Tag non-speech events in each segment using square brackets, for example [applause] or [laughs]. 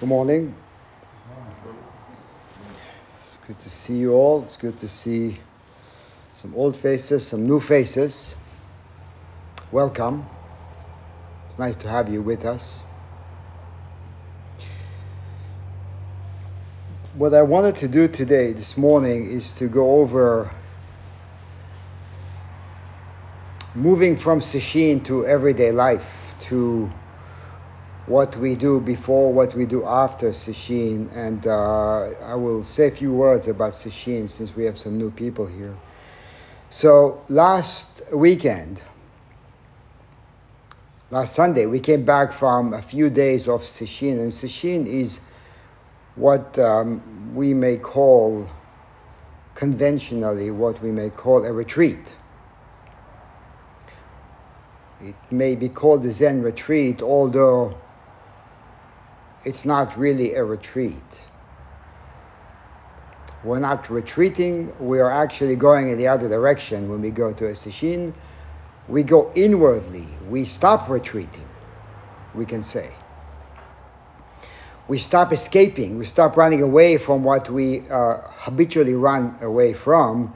Good morning. It's good to see you all. It's good to see some old faces, some new faces. Welcome. It's nice to have you with us. What I wanted to do today, this morning, is to go over moving from Sesshin to everyday life, to what we do before, what we do after Sesshin, and uh, I will say a few words about Sesshin since we have some new people here. So last weekend, last Sunday, we came back from a few days of Sesshin, and Sesshin is what um, we may call conventionally what we may call a retreat. It may be called a Zen retreat, although it's not really a retreat. We're not retreating, we are actually going in the other direction when we go to a sesshin. We go inwardly, we stop retreating, we can say. We stop escaping, we stop running away from what we uh, habitually run away from,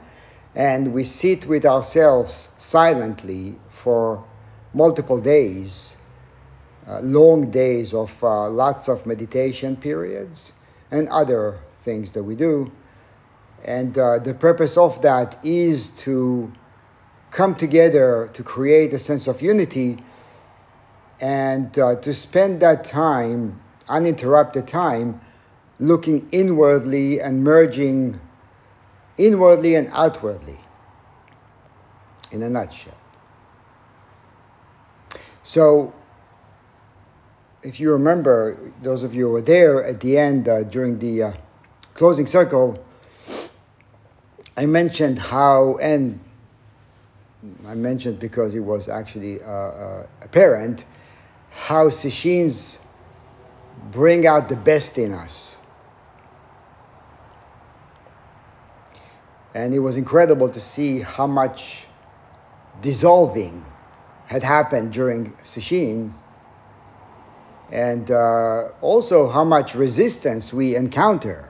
and we sit with ourselves silently for multiple days uh, long days of uh, lots of meditation periods and other things that we do. And uh, the purpose of that is to come together to create a sense of unity and uh, to spend that time, uninterrupted time, looking inwardly and merging inwardly and outwardly, in a nutshell. So, if you remember, those of you who were there at the end uh, during the uh, closing circle, I mentioned how, and I mentioned because he was actually uh, uh apparent, how Sesshins bring out the best in us. And it was incredible to see how much dissolving had happened during Sesshin and uh, also how much resistance we encounter.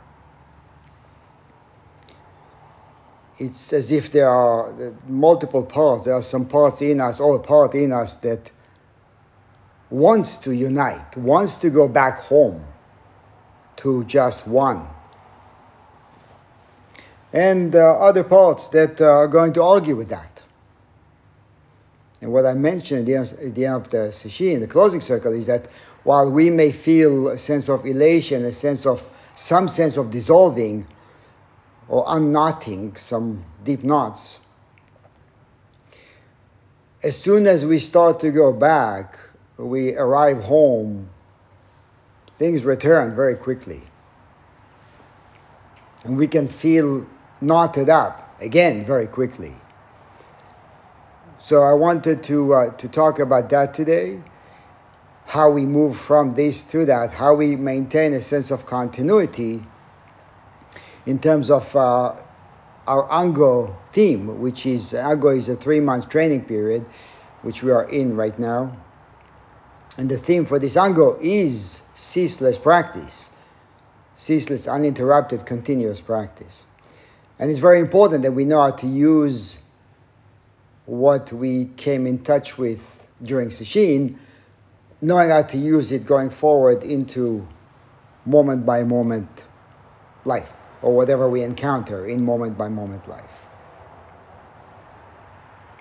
It's as if there are multiple parts. There are some parts in us, or a part in us that wants to unite, wants to go back home to just one. And uh, other parts that uh, are going to argue with that. And what I mentioned at the end, of the sesshin, the closing circle, is that while we may feel a sense of elation, a sense of some sense of dissolving or unknotting some deep knots, as soon as we start to go back, we arrive home, things return very quickly. And we can feel knotted up again very quickly. So I wanted to, uh, to talk about that today how we move from this to that, how we maintain a sense of continuity in terms of uh, our Ango theme, which is Ango is a three month training period, which we are in right now. And the theme for this Ango is ceaseless practice, ceaseless, uninterrupted, continuous practice. And it's very important that we know how to use what we came in touch with during Sesshin knowing how to use it going forward into moment by moment life or whatever we encounter in moment by moment life.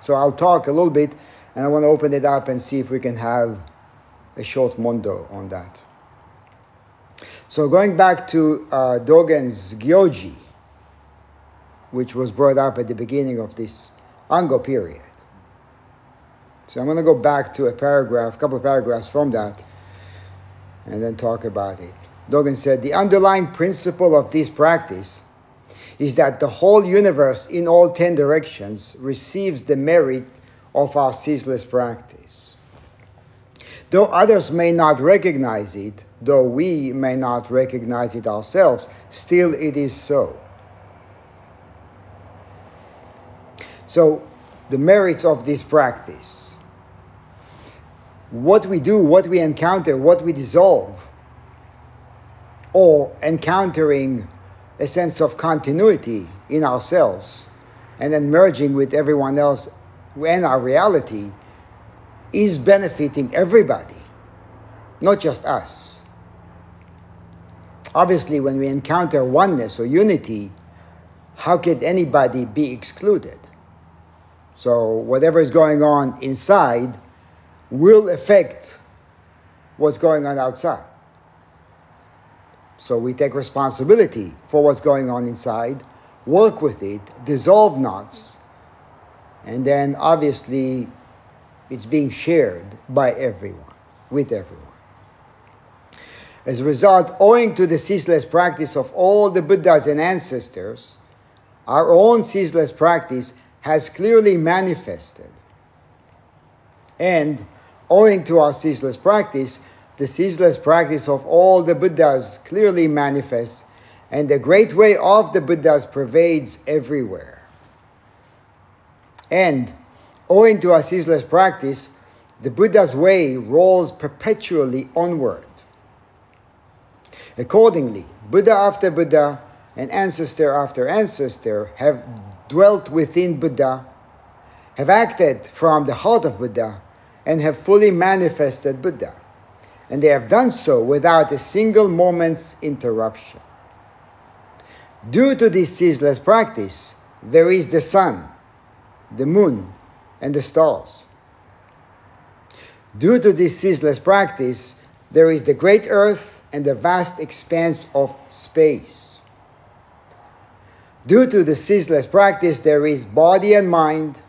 So I'll talk a little bit and I want to open it up and see if we can have a short mondo on that. So going back to uh, Dogen's Gyoji, which was brought up at the beginning of this Ango period. So I'm going to go back to a paragraph, a couple of paragraphs from that, and then talk about it. Dogen said the underlying principle of this practice is that the whole universe in all 10 directions receives the merit of our ceaseless practice. Though others may not recognize it, though we may not recognize it ourselves, still it is so. So, the merits of this practice what we do, what we encounter, what we dissolve, or encountering a sense of continuity in ourselves and then merging with everyone else and our reality is benefiting everybody, not just us. Obviously, when we encounter oneness or unity, how could anybody be excluded? So, whatever is going on inside will affect what's going on outside. So, we take responsibility for what's going on inside, work with it, dissolve knots, and then obviously it's being shared by everyone, with everyone. As a result, owing to the ceaseless practice of all the Buddhas and ancestors, our own ceaseless practice has clearly manifested. And owing to our ceaseless practice, the ceaseless practice of all the Buddhas clearly manifests, and the great way of the Buddhas pervades everywhere. And owing to our ceaseless practice, the Buddha's way rolls perpetually onward. Accordingly, Buddha after Buddha and ancestor after ancestor have dwelt within Buddha, have acted from the heart of Buddha, and have fully manifested Buddha. And they have done so without a single moment's interruption. Due to this ceaseless practice, there is the sun, the moon, and the stars. Due to this ceaseless practice, there is the great earth and the vast expanse of space. Due to the ceaseless practice, there is body and mind,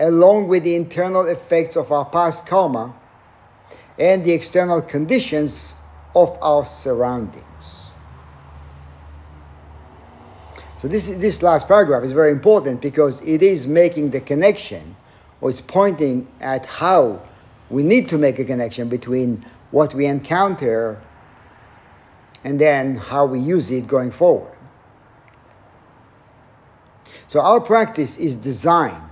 along with the internal effects of our past karma and the external conditions of our surroundings. So this, this last paragraph is very important because it is making the connection, or it's pointing at how we need to make a connection between what we encounter and then how we use it going forward. So our practice is designed,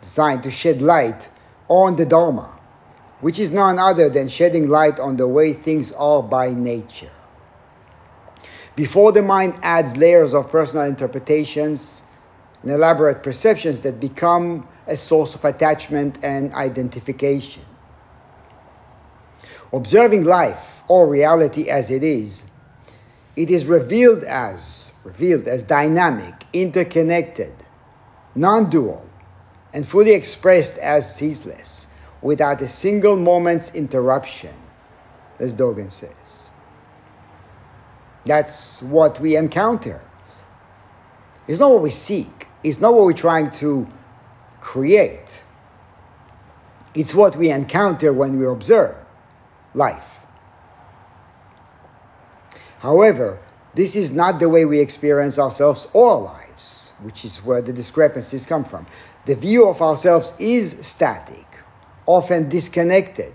designed to shed light on the Dharma, which is none other than shedding light on the way things are by nature. Before the mind adds layers of personal interpretations and elaborate perceptions that become a source of attachment and identification. Observing life or reality as it is, it is revealed as revealed as dynamic, interconnected, non-dual, and fully expressed as ceaseless, without a single moment's interruption, as Dogen says. That's what we encounter. It's not what we seek. It's not what we're trying to create. It's what we encounter when we observe life. However, this is not the way we experience ourselves or our lives, which is where the discrepancies come from. The view of ourselves is static, often disconnected,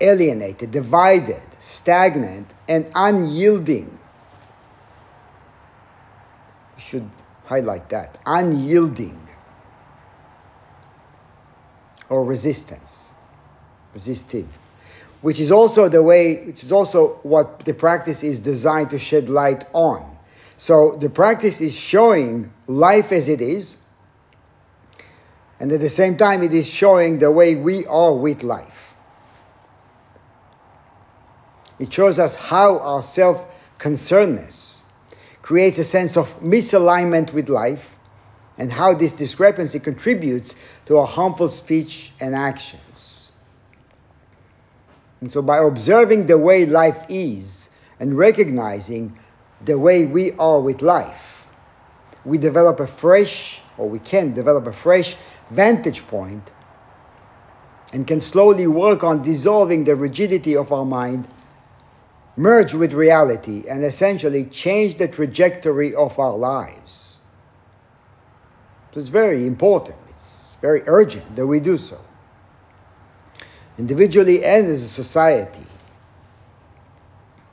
alienated, divided, stagnant, and unyielding. We should highlight that unyielding or resistance, resistive which is also the way, which is also what the practice is designed to shed light on. So the practice is showing life as it is, and at the same time, it is showing the way we are with life. It shows us how our self concernedness creates a sense of misalignment with life, and how this discrepancy contributes to our harmful speech and actions. And so, by observing the way life is and recognizing the way we are with life, we develop a fresh, or we can develop a fresh vantage point and can slowly work on dissolving the rigidity of our mind, merge with reality, and essentially change the trajectory of our lives. So it's very important, it's very urgent that we do so individually and as a society.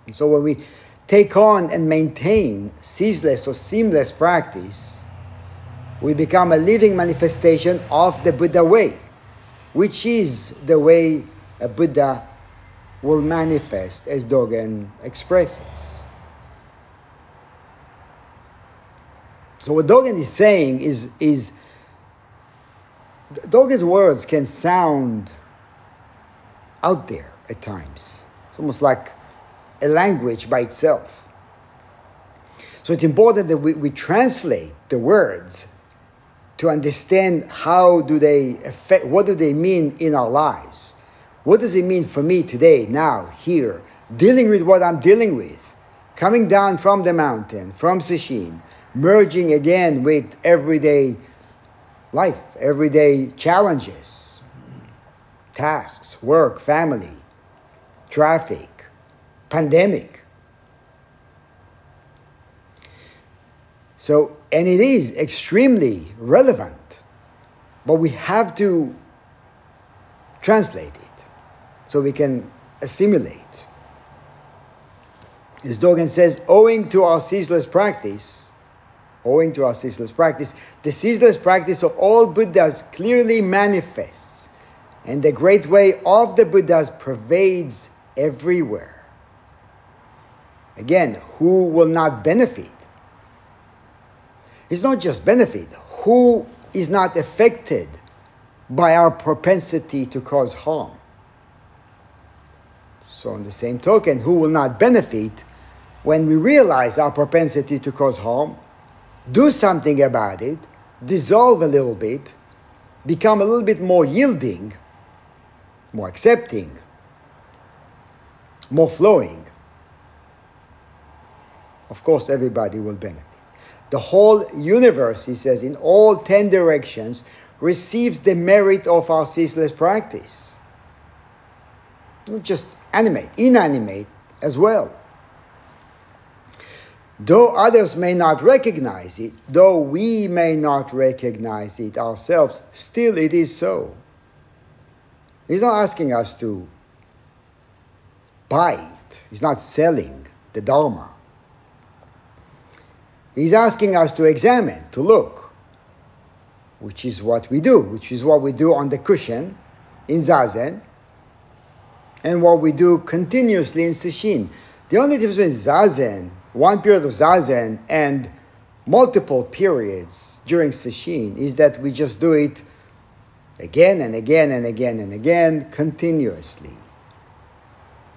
And so when we take on and maintain ceaseless or seamless practice, we become a living manifestation of the Buddha way, which is the way a Buddha will manifest, as Dogen expresses. So, what Dogen is saying is, is Dogen's words can sound out there at times. It's almost like a language by itself. So, it's important that we, we translate the words to understand how do they affect, what do they mean in our lives? What does it mean for me today, now, here, dealing with what I'm dealing with, coming down from the mountain, from Sesshin, merging again with everyday life, everyday challenges, tasks, work, family, traffic, pandemic. So, and it is extremely relevant, but we have to translate it so we can assimilate. As Dogen says, owing to our ceaseless practice, owing to our ceaseless practice, the ceaseless practice of all Buddhas clearly manifests, and the great way of the Buddhas pervades everywhere. Again, who will not benefit? It's not just benefit. Who is not affected by our propensity to cause harm? So, on the same token, who will not benefit when we realize our propensity to cause harm, do something about it, dissolve a little bit, become a little bit more yielding, more accepting, more flowing? Of course, everybody will benefit. The whole universe, he says, in all ten directions, receives the merit of our ceaseless practice. Not just animate, inanimate as well. Though others may not recognize it, though we may not recognize it ourselves, still it is so. He's not asking us to buy it, he's not selling the Dharma. He's asking us to examine, to look, which is what we do, which is what we do on the cushion in Zazen, and what we do continuously in Sesshin. The only difference between Zazen, one period of Zazen, and multiple periods during Sesshin is that we just do it again and again and again and again continuously.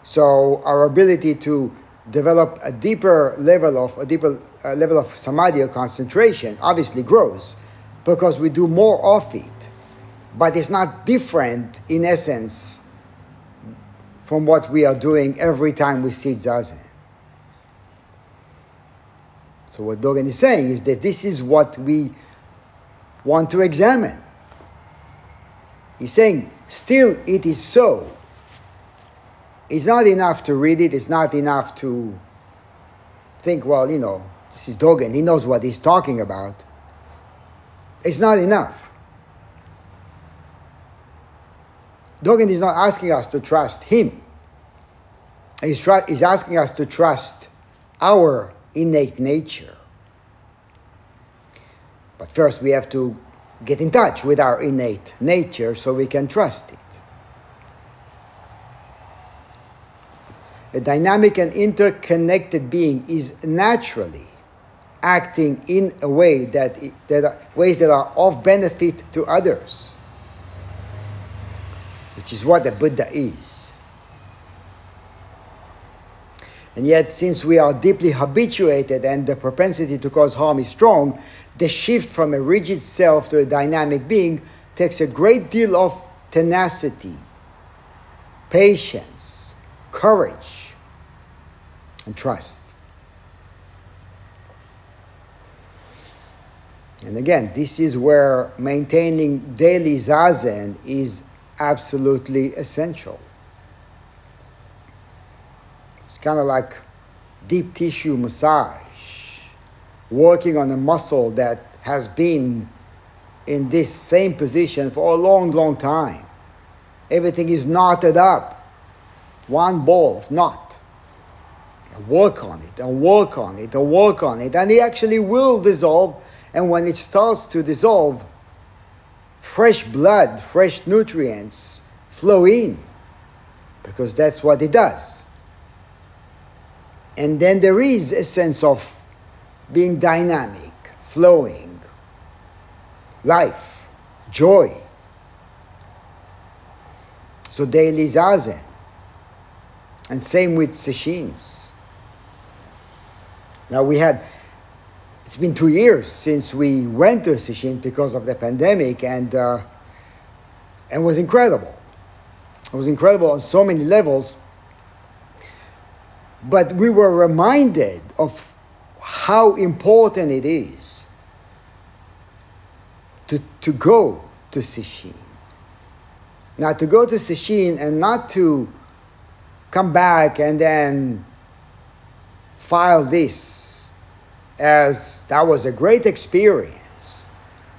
So our ability to develop a deeper level of a deeper uh, level of samadhi or concentration obviously grows because we do more of it. But it's not different in essence from what we are doing every time we sit zazen. So what dogen is saying is that this is what we want to examine. He's saying still it is so it's not enough to read it, it's not enough to think, well, you know, this is Dogen, he knows what he's talking about. It's not enough. Dogen is not asking us to trust him. He's, try, he's asking us to trust our innate nature. But first, we have to get in touch with our innate nature so we can trust it. A dynamic and interconnected being is naturally acting in a way that, that are, ways that are of benefit to others, which is what the Buddha is. And yet, since we are deeply habituated and the propensity to cause harm is strong, the shift from a rigid self to a dynamic being takes a great deal of tenacity, patience, courage, and trust. And again, this is where maintaining daily zazen is absolutely essential. It's kind of like deep tissue massage, working on a muscle that has been in this same position for a long, long time. Everything is knotted up, one ball of knot and work on it and work on it and work on it, and it actually will dissolve. And when it starts to dissolve, fresh blood, fresh nutrients flow in because that's what it does. And then there is a sense of being dynamic, flowing, life, joy. So daily zazen. And same with sesshin. Now we had, it's been two years since we went to sesshin because of the pandemic and, uh, and was incredible. It was incredible on so many levels. But we were reminded of how important it is to, to go to Sesshin. Now, to go to Sesshin and not to come back and then file this as that was a great experience.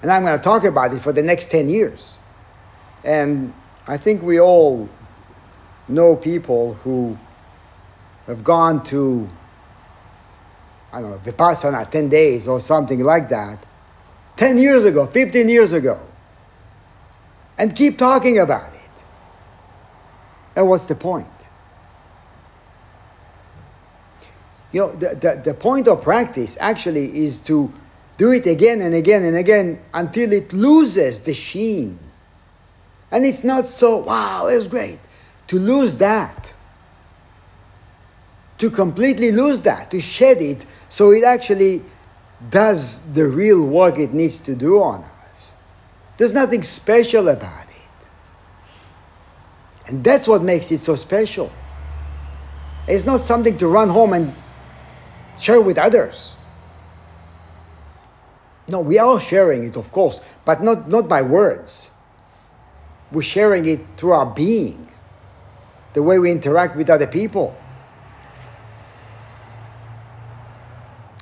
And I'm going to talk about it for the next 10 years. And I think we all know people who have gone to, I don't know, Vipassana 10 days or something like that 10 years ago, 15 years ago, and keep talking about it. And what's the point? You know, the, the, the point of practice actually is to do it again and again and again until it loses the sheen. And it's not so, wow, it's great. To lose that, to completely lose that, to shed it so it actually does the real work it needs to do on us. There's nothing special about it. And that's what makes it so special. It's not something to run home and share with others. No, we are sharing it, of course, but not, not by words. We're sharing it through our being, the way we interact with other people.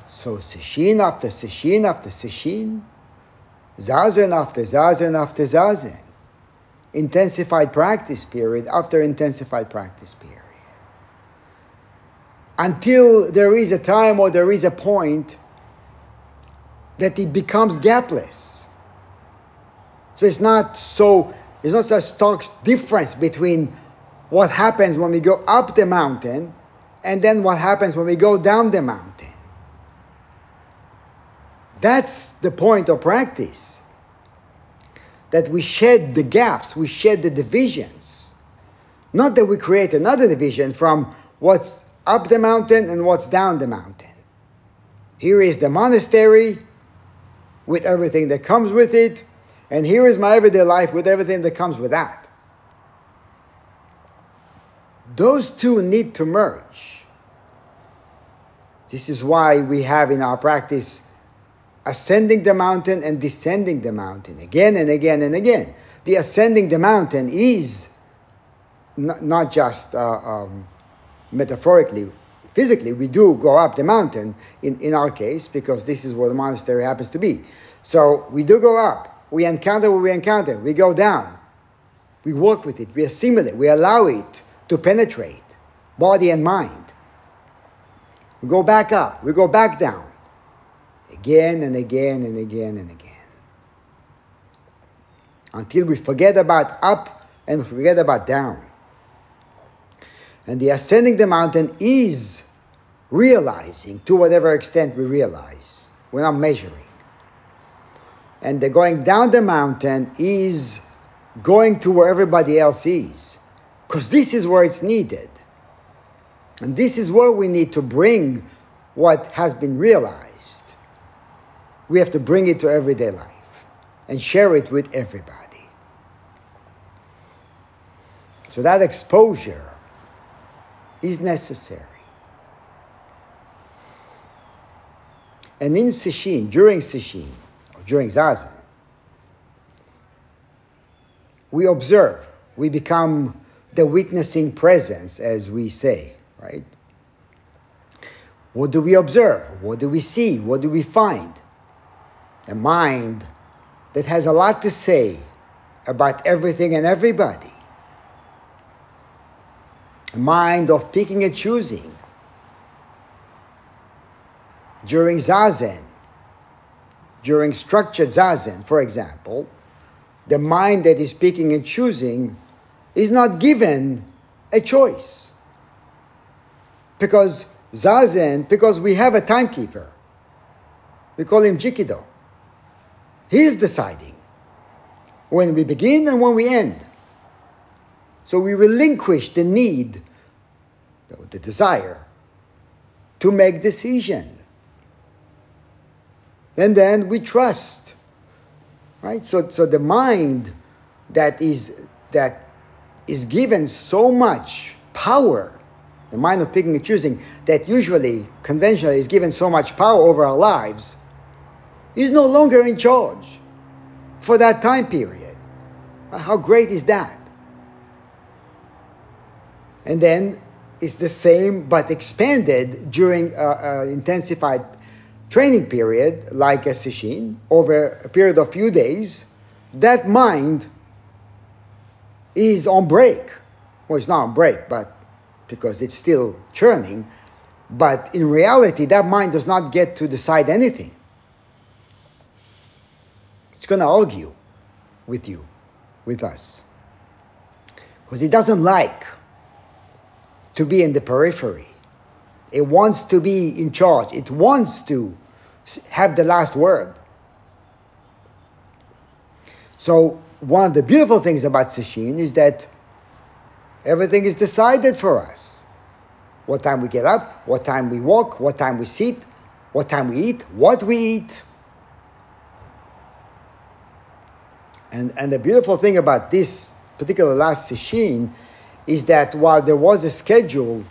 So sesshin after sesshin after sesshin, zazen after zazen after zazen, intensified practice period after intensified practice period until there is a time or there is a point that it becomes gapless. So it's not so, there's not such stark difference between what happens when we go up the mountain and then what happens when we go down the mountain. That's the point of practice. That we shed the gaps, we shed the divisions. Not that we create another division from what's up the mountain and what's down the mountain. Here is the monastery with everything that comes with it, and here is my everyday life with everything that comes with that. Those two need to merge. This is why we have in our practice ascending the mountain and descending the mountain again and again and again. The ascending the mountain is not, not just uh, um, metaphorically, physically, we do go up the mountain in, in our case, because this is where the monastery happens to be. So we do go up. We encounter what we encounter. We go down. We work with it. We assimilate. We allow it to penetrate body and mind. We go back up. We go back down. Again and again and again and again. Until we forget about up and forget about down. And the ascending the mountain is realizing to whatever extent we realize. We're not measuring. And the going down the mountain is going to where everybody else is. Because this is where it's needed. And this is where we need to bring what has been realized. We have to bring it to everyday life and share it with everybody. So that exposure is necessary. And in Sesshin, during Sesshin, or during Zazen, we observe, we become the witnessing presence, as we say, right? What do we observe? What do we see? What do we find? A mind that has a lot to say about everything and everybody mind of picking and choosing. During zazen, during structured zazen, for example, the mind that is picking and choosing is not given a choice. Because zazen, because we have a timekeeper. We call him Jikido. He is deciding when we begin and when we end. So we relinquish the need, the desire, to make decision. And then we trust. Right? So, so the mind that is that is given so much power, the mind of picking and choosing, that usually, conventionally, is given so much power over our lives, is no longer in charge for that time period. How great is that? And then it's the same but expanded during an intensified training period, like a sesshin, over a period of few days. That mind is on break. Well, it's not on break, but because it's still churning. But in reality, that mind does not get to decide anything. It's going to argue with you, with us. Because it doesn't like to be in the periphery. It wants to be in charge. It wants to have the last word. So one of the beautiful things about Sesshin is that everything is decided for us. What time we get up, what time we walk, what time we sit, what time we eat, what we eat. And, and the beautiful thing about this particular last Sesshin is that while there was a schedule,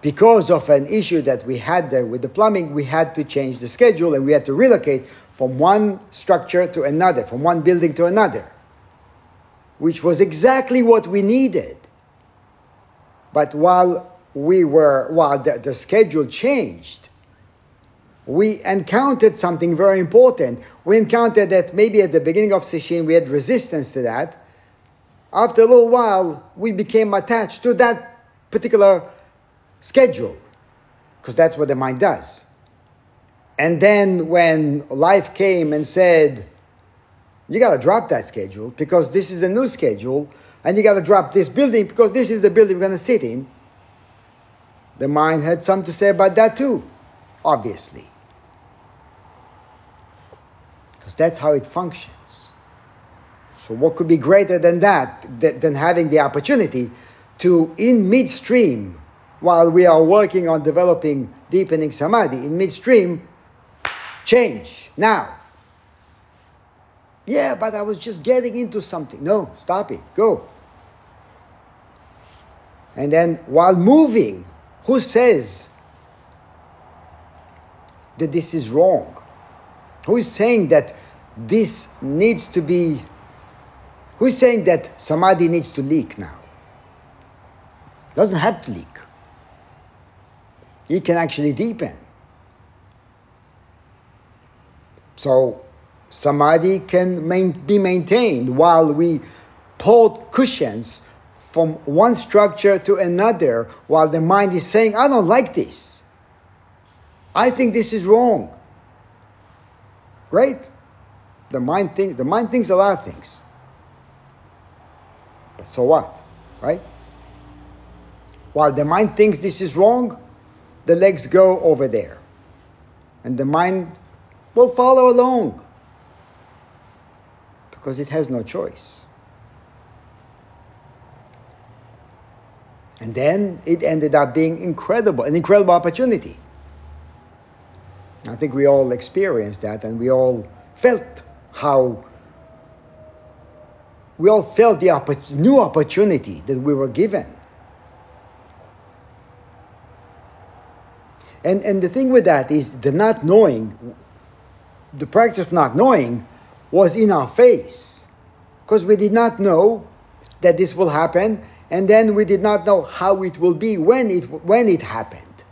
because of an issue that we had there with the plumbing, we had to change the schedule and we had to relocate from one structure to another, from one building to another, which was exactly what we needed. But while we were, while the, the schedule changed, we encountered something very important. We encountered that maybe at the beginning of Sesshin we had resistance to that. After a little while, we became attached to that particular schedule, because that's what the mind does. And then when life came and said, you got to drop that schedule because this is the new schedule, and you got to drop this building because this is the building we're going to sit in, the mind had something to say about that too, obviously. Because that's how it functions. So, what could be greater than that, than having the opportunity to, in midstream, while we are working on developing deepening samadhi, in midstream, Change now. Yeah, but I was just getting into something. No, stop it. Go. And then while moving, who says that this is wrong? Who is saying that this needs to be, who is saying that samadhi needs to leak now? Doesn't have to leak. It can actually deepen. So samadhi can main, be maintained while we pull cushions from one structure to another while the mind is saying, I don't like this. I think this is wrong. Great. The mind thinks the mind thinks a lot of things. But so what? Right? While the mind thinks this is wrong, the legs go over there. And the mind will follow along because it has no choice. And then it ended up being incredible, an incredible opportunity. I think we all experienced that and we all felt how we all felt the new opportunity that we were given. And, and the thing with that is the not knowing the practice of not knowing was in our face because we did not know that this will happen and then we did not know how it will be when it when it happened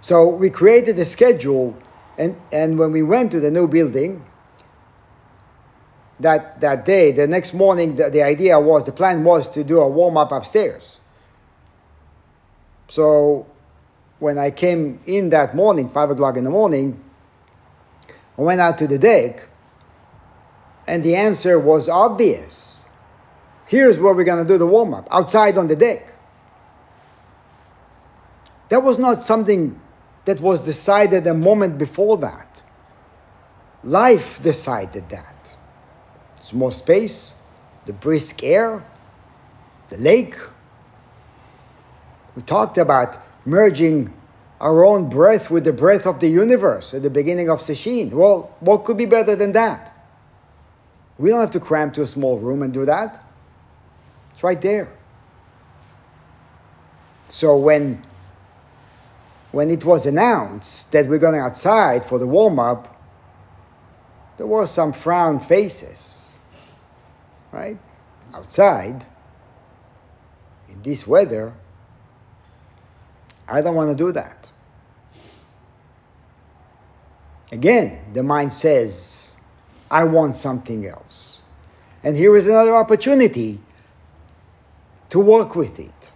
so we created a schedule and and when we went to the new building that that day the next morning the, the idea was the plan was to do a warm up upstairs so when i came in that morning five o'clock in the morning I went out to the deck, and the answer was obvious. Here's where we're going to do the warm up outside on the deck. That was not something that was decided a moment before that. Life decided that. It's more space, the brisk air, the lake. We talked about merging our own breath with the breath of the universe at the beginning of Sesshin. Well, what could be better than that? We don't have to cram to a small room and do that. It's right there. So when when it was announced that we're going outside for the warm up, there were some frown faces, right? Outside, in this weather, I don't want to do that. Again, the mind says, I want something else. And here is another opportunity to work with it,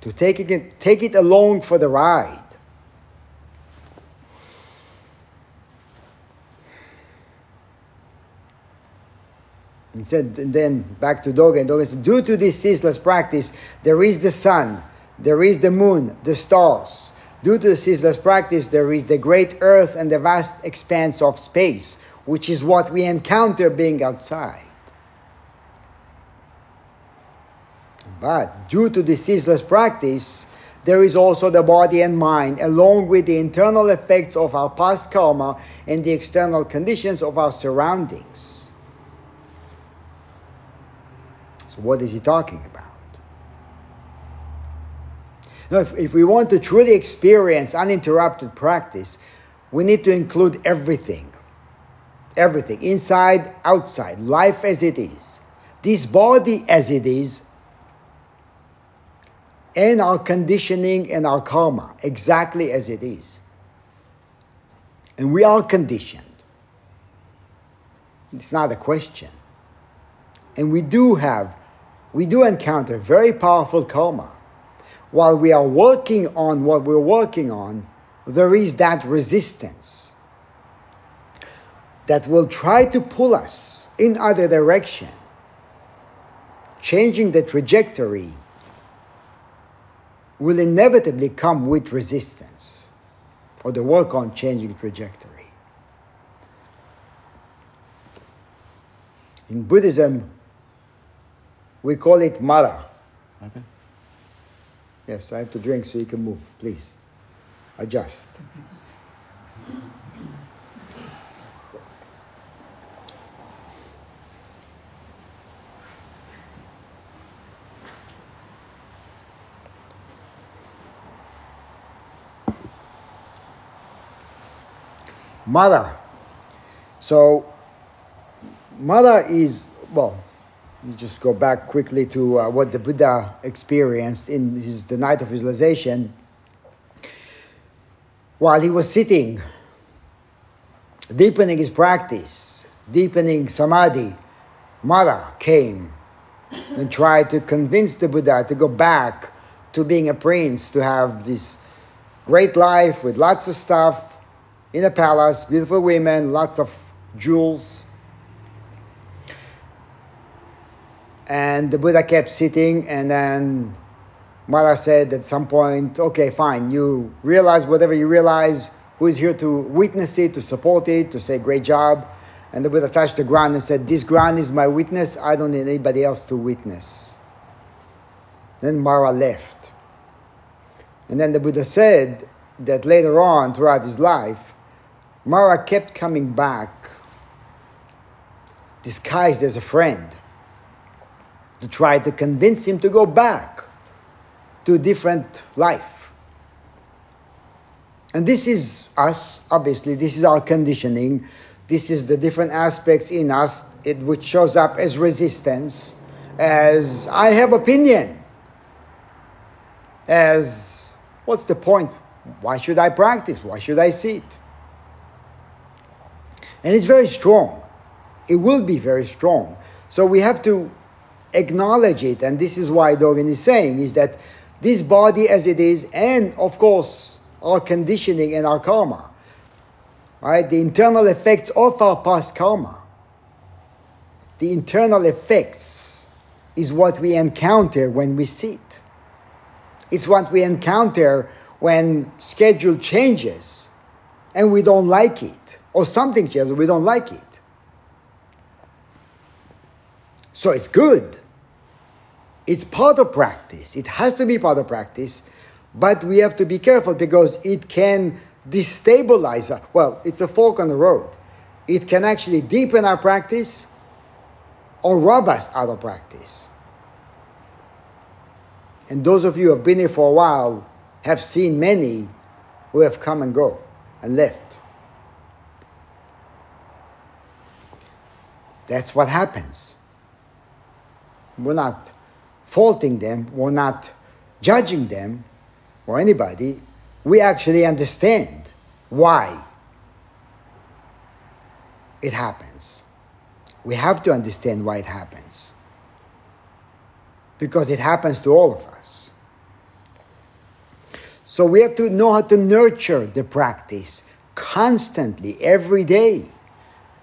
to take it, take it along for the ride. And said, and then back to Dogen. Dogen said, due to this ceaseless practice, there is the sun, there is the moon, the stars. Due to the ceaseless practice, there is the great earth and the vast expanse of space, which is what we encounter being outside. But due to the ceaseless practice, there is also the body and mind, along with the internal effects of our past karma and the external conditions of our surroundings. What is he talking about? Now, if, if we want to truly experience uninterrupted practice, we need to include everything. Everything, inside, outside, life as it is, this body as it is, and our conditioning and our karma exactly as it is. And we are conditioned. It's not a question. And we do have, we do encounter very powerful karma. While we are working on what we're working on, there is that resistance that will try to pull us in other direction, changing the trajectory will inevitably come with resistance for the work on changing trajectory. In Buddhism, we call it mara. Okay. Yes, I have to drink so you can move. Please, adjust. Mara. So, Mara is, well, you just go back quickly to uh, what the Buddha experienced in his, the night of visualization. While he was sitting, deepening his practice, deepening samadhi, Mara came and tried to convince the Buddha to go back to being a prince, to have this great life with lots of stuff, in a palace, beautiful women, lots of jewels. And the Buddha kept sitting, and then Mara said at some point, okay, fine, you realize whatever you realize, who is here to witness it, to support it, to say great job. And the Buddha touched the ground and said, This ground is my witness, I don't need anybody else to witness. Then Mara left. And then the Buddha said that later on, throughout his life, Mara kept coming back, disguised as a friend, to try to convince him to go back to a different life. And this is us, obviously, this is our conditioning. This is the different aspects in us it, which shows up as resistance, as I have opinion, as what's the point? Why should I practice? Why should I sit? And it's very strong. It will be very strong. So we have to acknowledge it. And this is why Dogen is saying is that this body as it is, and of course, our conditioning and our karma, right? The internal effects of our past karma, the internal effects is what we encounter when we sit. It's what we encounter when schedule changes and we don't like it or something changes, we don't like it. So it's good. It's part of practice. It has to be part of practice, but we have to be careful because it can destabilize us. Well, it's a fork on the road. It can actually deepen our practice or rob us out of practice. And those of you who have been here for a while have seen many who have come and go and left. That's what happens. We're not faulting them, we're not judging them or anybody. We actually understand why it happens. We have to understand why it happens. Because it happens to all of us. So we have to know how to nurture the practice constantly, every day.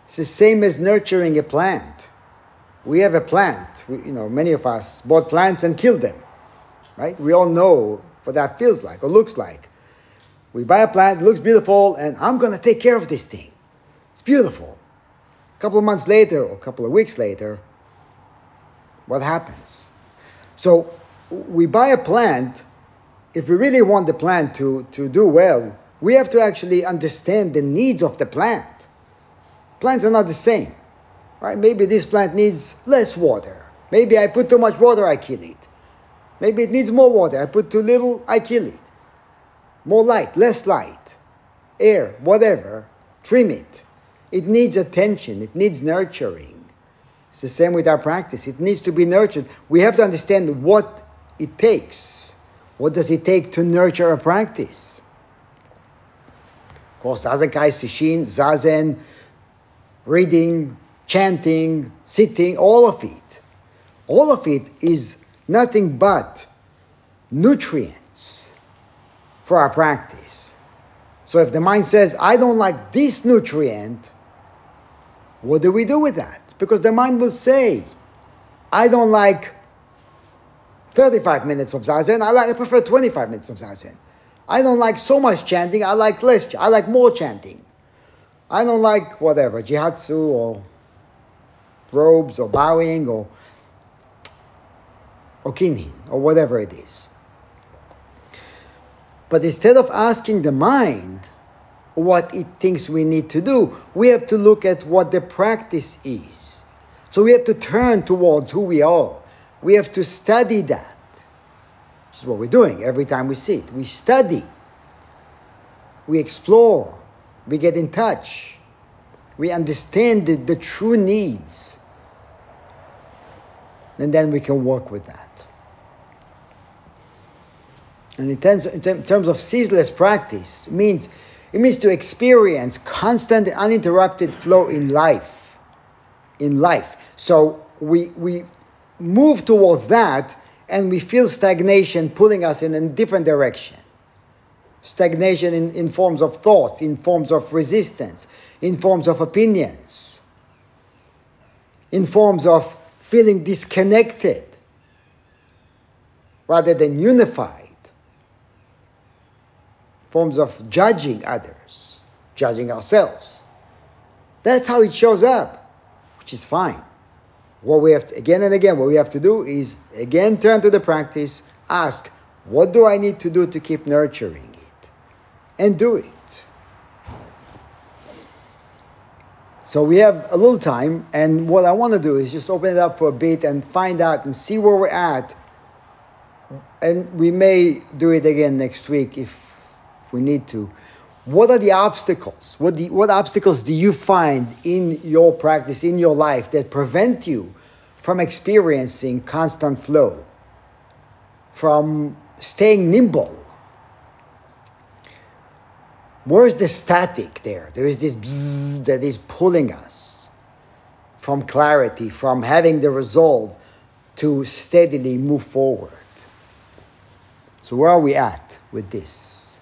It's the same as nurturing a plant. We have a plant. We, you know, many of us bought plants and killed them, right? We all know what that feels like or looks like. We buy a plant, it looks beautiful, and I'm going to take care of this thing. It's beautiful. A couple of months later or a couple of weeks later, what happens? So we buy a plant. If we really want the plant to, to do well, we have to actually understand the needs of the plant. Plants are not the same, right? Maybe this plant needs less water. Maybe I put too much water, I kill it. Maybe it needs more water, I put too little, I kill it. More light, less light, air, whatever, trim it. It needs attention, it needs nurturing. It's the same with our practice. It needs to be nurtured. We have to understand what it takes. What does it take to nurture a practice? Of course, Zazen Kai, Sesshin, Zazen, reading, chanting, sitting, all of it. All of it is nothing but nutrients for our practice. So if the mind says, I don't like this nutrient, what do we do with that? Because the mind will say, I don't like 35 minutes of zazen, I, like, I prefer 25 minutes of zazen. I don't like so much chanting, I like less, I like more chanting. I don't like whatever, jihatsu or robes or bowing or, or kinhin or whatever it is. But instead of asking the mind, what it thinks we need to do. We have to look at what the practice is. So we have to turn towards who we are. We have to study that. This is what we're doing every time we sit. We study, we explore, we get in touch, we understand the, the true needs, and then we can work with that. And in terms, in terms of ceaseless practice, means it means to experience constant, uninterrupted flow in life. In life. So we, we move towards that and we feel stagnation pulling us in a different direction. Stagnation in, in forms of thoughts, in forms of resistance, in forms of opinions, in forms of feeling disconnected rather than unified forms of judging others, judging ourselves. That's how it shows up, which is fine. What we have to, again and again, what we have to do is again turn to the practice, ask, what do I need to do to keep nurturing it? And do it. So we have a little time, and what I want to do is just open it up for a bit and find out and see where we're at. And we may do it again next week if if we need to. What are the obstacles? What, the, what obstacles do you find in your practice, in your life, that prevent you from experiencing constant flow, from staying nimble? Where's the static there? There is this bzzz that is pulling us from clarity, from having the resolve to steadily move forward. So, where are we at with this?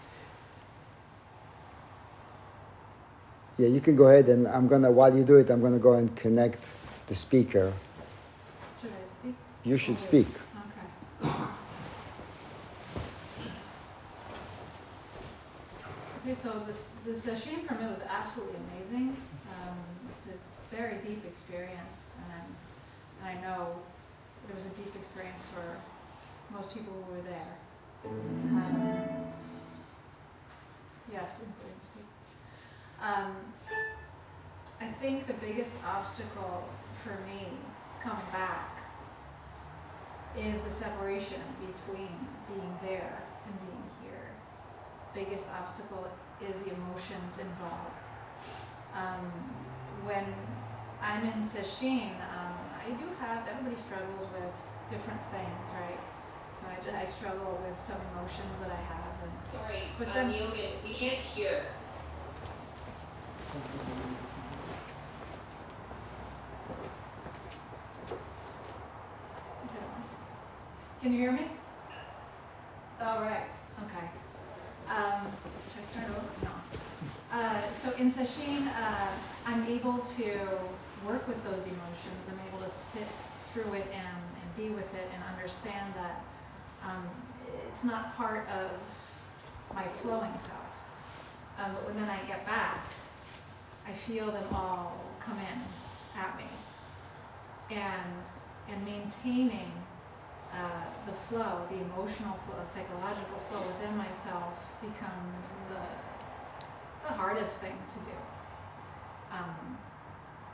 Yeah, you can go ahead and I'm gonna, while you do it, I'm gonna go and connect the speaker. Should I speak? You should speak. Okay. Okay, so this, the sesshin for me was absolutely amazing. Um, it's a very deep experience, and I'm, and I know it was a deep experience for most people who were there. Um, yes. Um, I think the biggest obstacle for me coming back is the separation between being there. Biggest obstacle is the emotions involved. Um, when I'm in sesshin, um, I do have, everybody struggles with different things, right? So I, I struggle with some emotions that I have. And Sorry, But um, then- Yogan, we can't hear. Is it on? Can you hear me? All right, okay. Um, should I start over? No. Uh, so in sesshin, uh, I'm able to work with those emotions. I'm able to sit through it and, and be with it and understand that um, it's not part of my flowing self. Um, but when then I get back, I feel them all come in at me. And and maintaining uh, the flow, the emotional flow, psychological flow within myself becomes the the hardest thing to do. Um,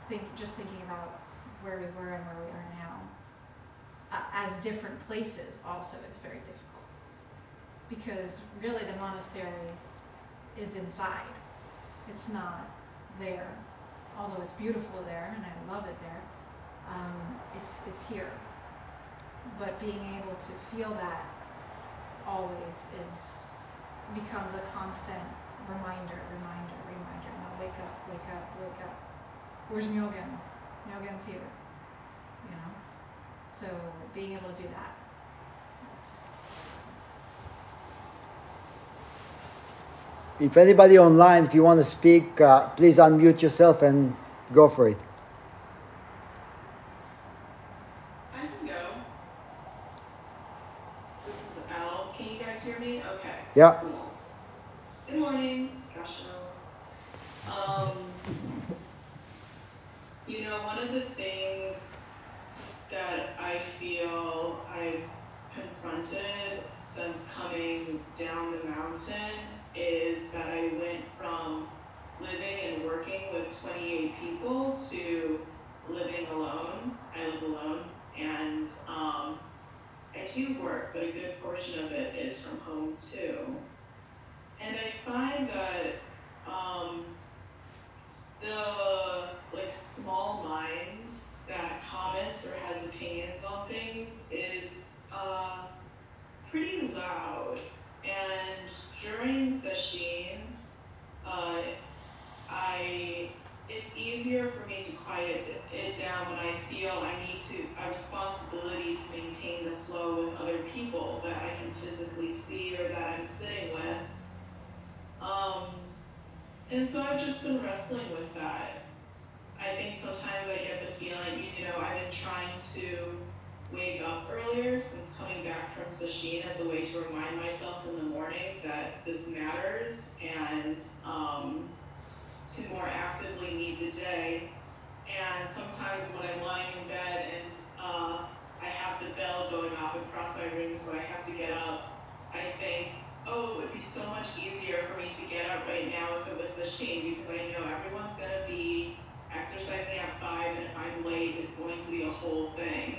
think just thinking about where we were and where we are now, uh, as different places, also is very difficult because really the monastery is inside. It's not there, although it's beautiful there and I love it there um, it's it's here. But being able to feel that always is becomes a constant reminder, reminder, wake up, wake up, wake up. Where's Myogen? Myogen's here. You know? So being able to do that. If anybody online, if you want to speak, uh, please unmute yourself and go for it. I can go. This is Al. Can you guys hear me? Okay. Yeah. Cool. Good morning. Gosh, no. Um, you know, one of the things that I feel I've confronted since coming down the mountain is that I went from living and working with 28 people to living alone. I live alone and um, I do work, but a good portion of it is from home too. And I find that um, the like small mind that comments or has opinions on things is uh, pretty loud. And during sesshin, uh, I it's easier for me to quiet it down when I feel I need to a responsibility to maintain the flow with other people that I can physically see or that I'm sitting with. Um, and so I've just been wrestling with that. I think sometimes I get the feeling, you know, I've been trying to wake up earlier since back from sesshin as a way to remind myself in the morning that this matters and um, to more actively meet the day. And sometimes when I'm lying in bed and uh, I have the bell going off across my room, so I have to get up, I think, oh, it would be so much easier for me to get up right now if it was sheen because I know everyone's gonna be exercising at five, and if I'm late, it's going to be a whole thing.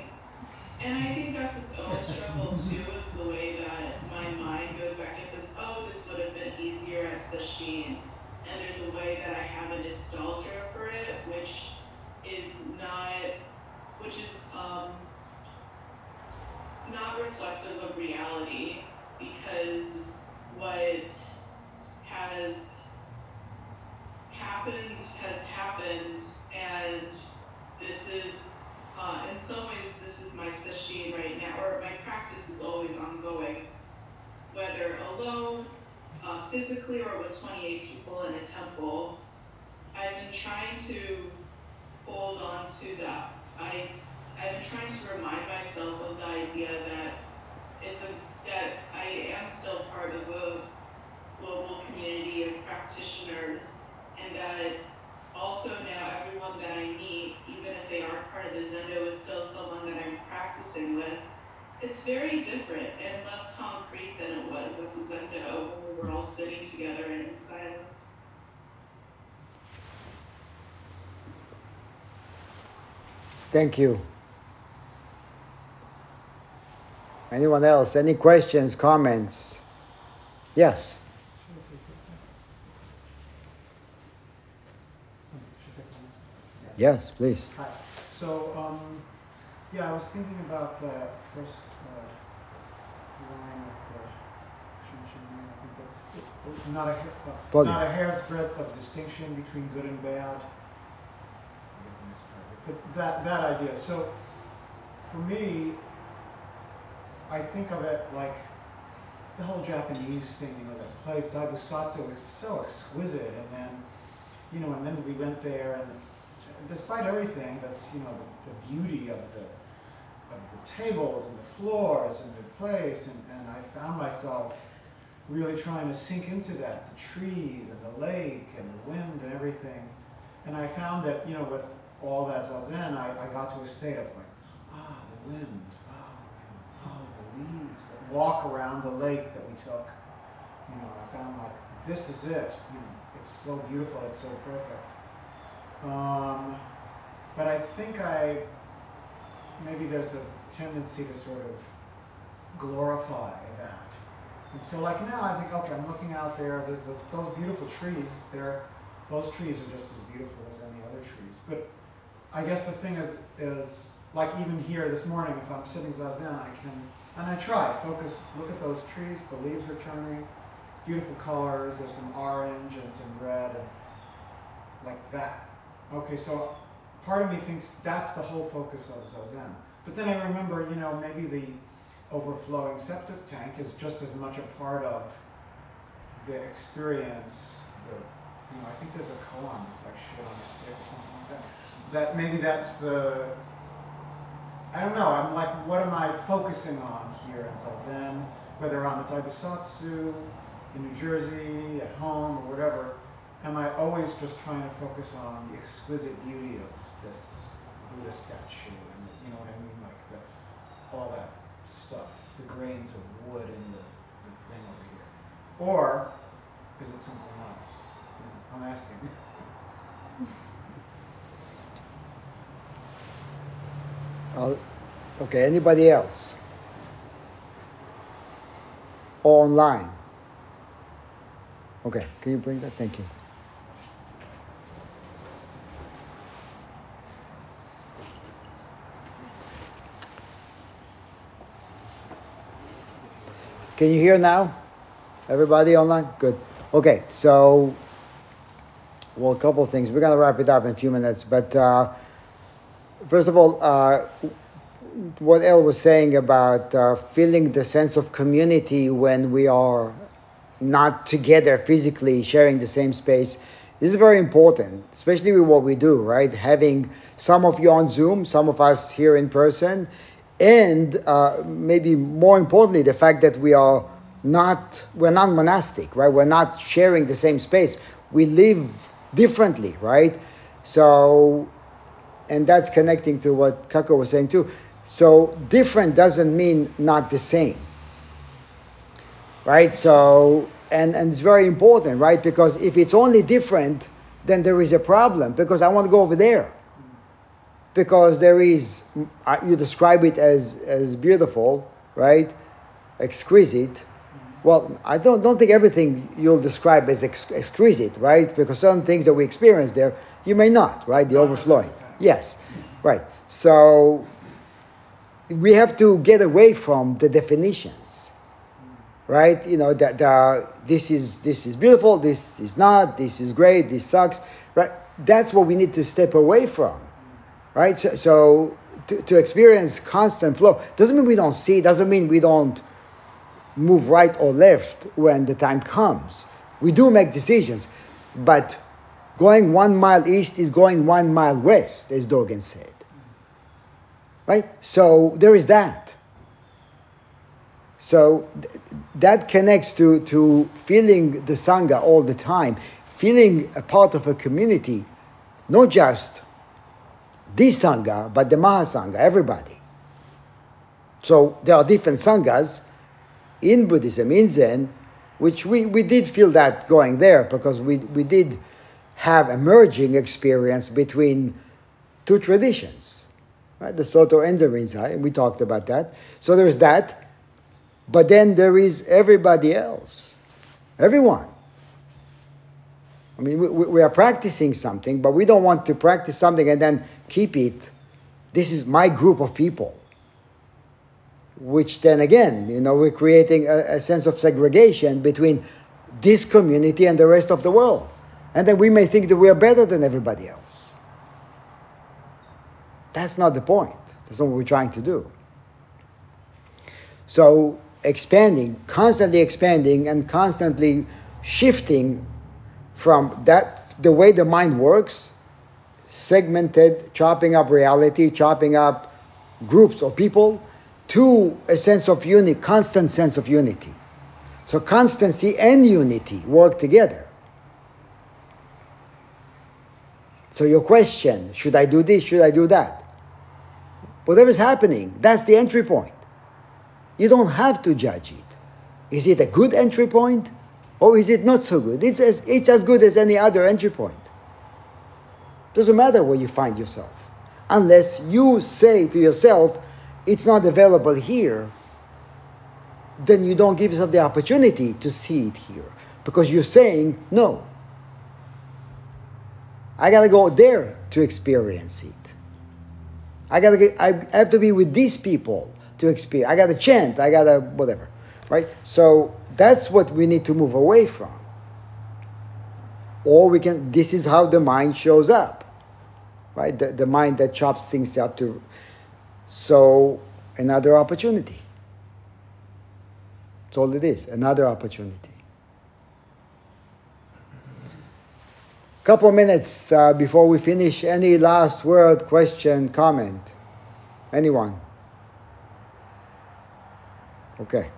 And I think that's its own struggle too, is the way that my mind goes back and says, oh, this would have been easier at sesshin. And there's a way that I have a nostalgia for it, which is not, which is um, not reflective of reality, because what has happened has happened, and this is, uh, in some ways, this is my sesshin right now, or my practice is always ongoing, whether alone, uh, physically, or with 28 people in a temple. I've been trying to hold on to that. I, I've been trying to remind myself of the idea that it's a that I am still part of a global community of practitioners, and that also now everyone that I meet, even if they aren't part of the Zendo, is still someone that I'm practicing with. It's very different and less concrete than it was at the Zendo when we were all sitting together in silence. Thank you. Anyone else? Any questions, comments? Yes. Yes, please. Hi. So, um, yeah, I was thinking about the first uh, line of the Hsin Hsin Ming. I think that not a uh, not a hair's breadth of distinction between good and bad. But that that idea. So, for me, I think of it like the whole Japanese thing, you know, that place Dai Bosatsu is so exquisite, and then, you know, and then we went there, and despite everything, that's you know the, the beauty of the of the tables and the floors and the place, and, and I found myself really trying to sink into that, the trees and the lake and the wind and everything, and I found that you know with all that zazen, I, I got to a state of like, ah, the wind, oh, oh, the leaves, walk around the lake that we took, you know, I found like, this is it, you know, it's so beautiful, it's so perfect. Um, but I think I, maybe there's a tendency to sort of glorify that. And so like now I think, okay, I'm looking out there, there's those, those beautiful trees, they're, those trees are just as beautiful as any other trees. But I guess the thing is, is like even here this morning, if I'm sitting zazen, I can, and I try, focus, look at those trees, the leaves are turning, beautiful colors, there's some orange and some red, and like that. Okay, so part of me thinks that's the whole focus of zazen. But then I remember, you know, maybe the overflowing septic tank is just as much a part of the experience. The, you know, I think there's a koan that's like shit on a stick or something like that. That maybe that's the. I don't know. I'm like, what am I focusing on here in zazen? Whether on the Dai Bosatsu, in New Jersey, at home, or whatever am I always just trying to focus on the exquisite beauty of this Buddha statue and you know what I mean, like the all that stuff, the grains of wood in the, the thing over here, or is it something else? You know, I'm asking. [laughs] I'll, okay, anybody else? Or online? Okay, can you bring that? Thank you. Can you hear now? Everybody online? Good. Okay, so, well, a couple of things. We're going to wrap it up in a few minutes, but uh, first of all, uh, what El was saying about uh, feeling the sense of community when we are not together physically sharing the same space this is very important, especially with what we do, right? Having some of you on Zoom, some of us here in person, and uh, maybe more importantly, the fact that we are not we're not monastic, right? We're not sharing the same space. We live differently, right? So, and that's connecting to what Kako was saying too. So, different doesn't mean not the same, right? So, and and it's very important, right? Because if it's only different, then there is a problem. Because I want to go over there because there is you describe it as as beautiful right? Exquisite. Well i don't don't think everything you'll describe as ex- exquisite right? Because certain things that we experience there you may not right? The overflowing. Yes. Right. So we have to get away from the definitions right? You know that the, this is this is beautiful this is not this is great this sucks right? That's what we need to step away from right? So, so to, to, experience constant flow doesn't mean we don't see, doesn't mean we don't move right or left when the time comes. We do make decisions, but going one mile east is going one mile west, as Dogen said. Right? So there is that. So th- that connects to, to feeling the Sangha all the time, feeling a part of a community, not just this Sangha, but the Mahasangha, everybody. So there are different Sanghas in Buddhism, in Zen, which we, we did feel that going there because we, we did have a merging experience between two traditions, right? The Soto and the Rinzai, and we talked about that. So there's that, but then there is everybody else, everyone. I mean, we, we are practicing something, but we don't want to practice something and then keep it. This is my group of people. Which then again, you know, we're creating a, a sense of segregation between this community and the rest of the world. And then we may think that we are better than everybody else. That's not the point. That's not what we're trying to do. So, expanding, constantly expanding, and constantly shifting from that, the way the mind works, segmented, chopping up reality, chopping up groups of people, to a sense of unity, constant sense of unity. So, constancy and unity work together. So your question, should I do this? Should I do that? Whatever's happening, that's the entry point. You don't have to judge it. Is it a good entry point or is it not so good? It's as, it's as good as any other entry point. Doesn't matter where you find yourself. Unless you say to yourself, it's not available here, then you don't give yourself the opportunity to see it here. Because you're saying, no, I gotta go there to experience it. I gotta get, I have to be with these people to experience. I gotta chant. I gotta whatever, right? So that's what we need to move away from. Or we can. This is how the mind shows up, right? The, the mind that chops things up to. So another opportunity. That's all it is. Another opportunity. couple minutes uh, before we finish. Any last word, question, comment? Anyone? Okay.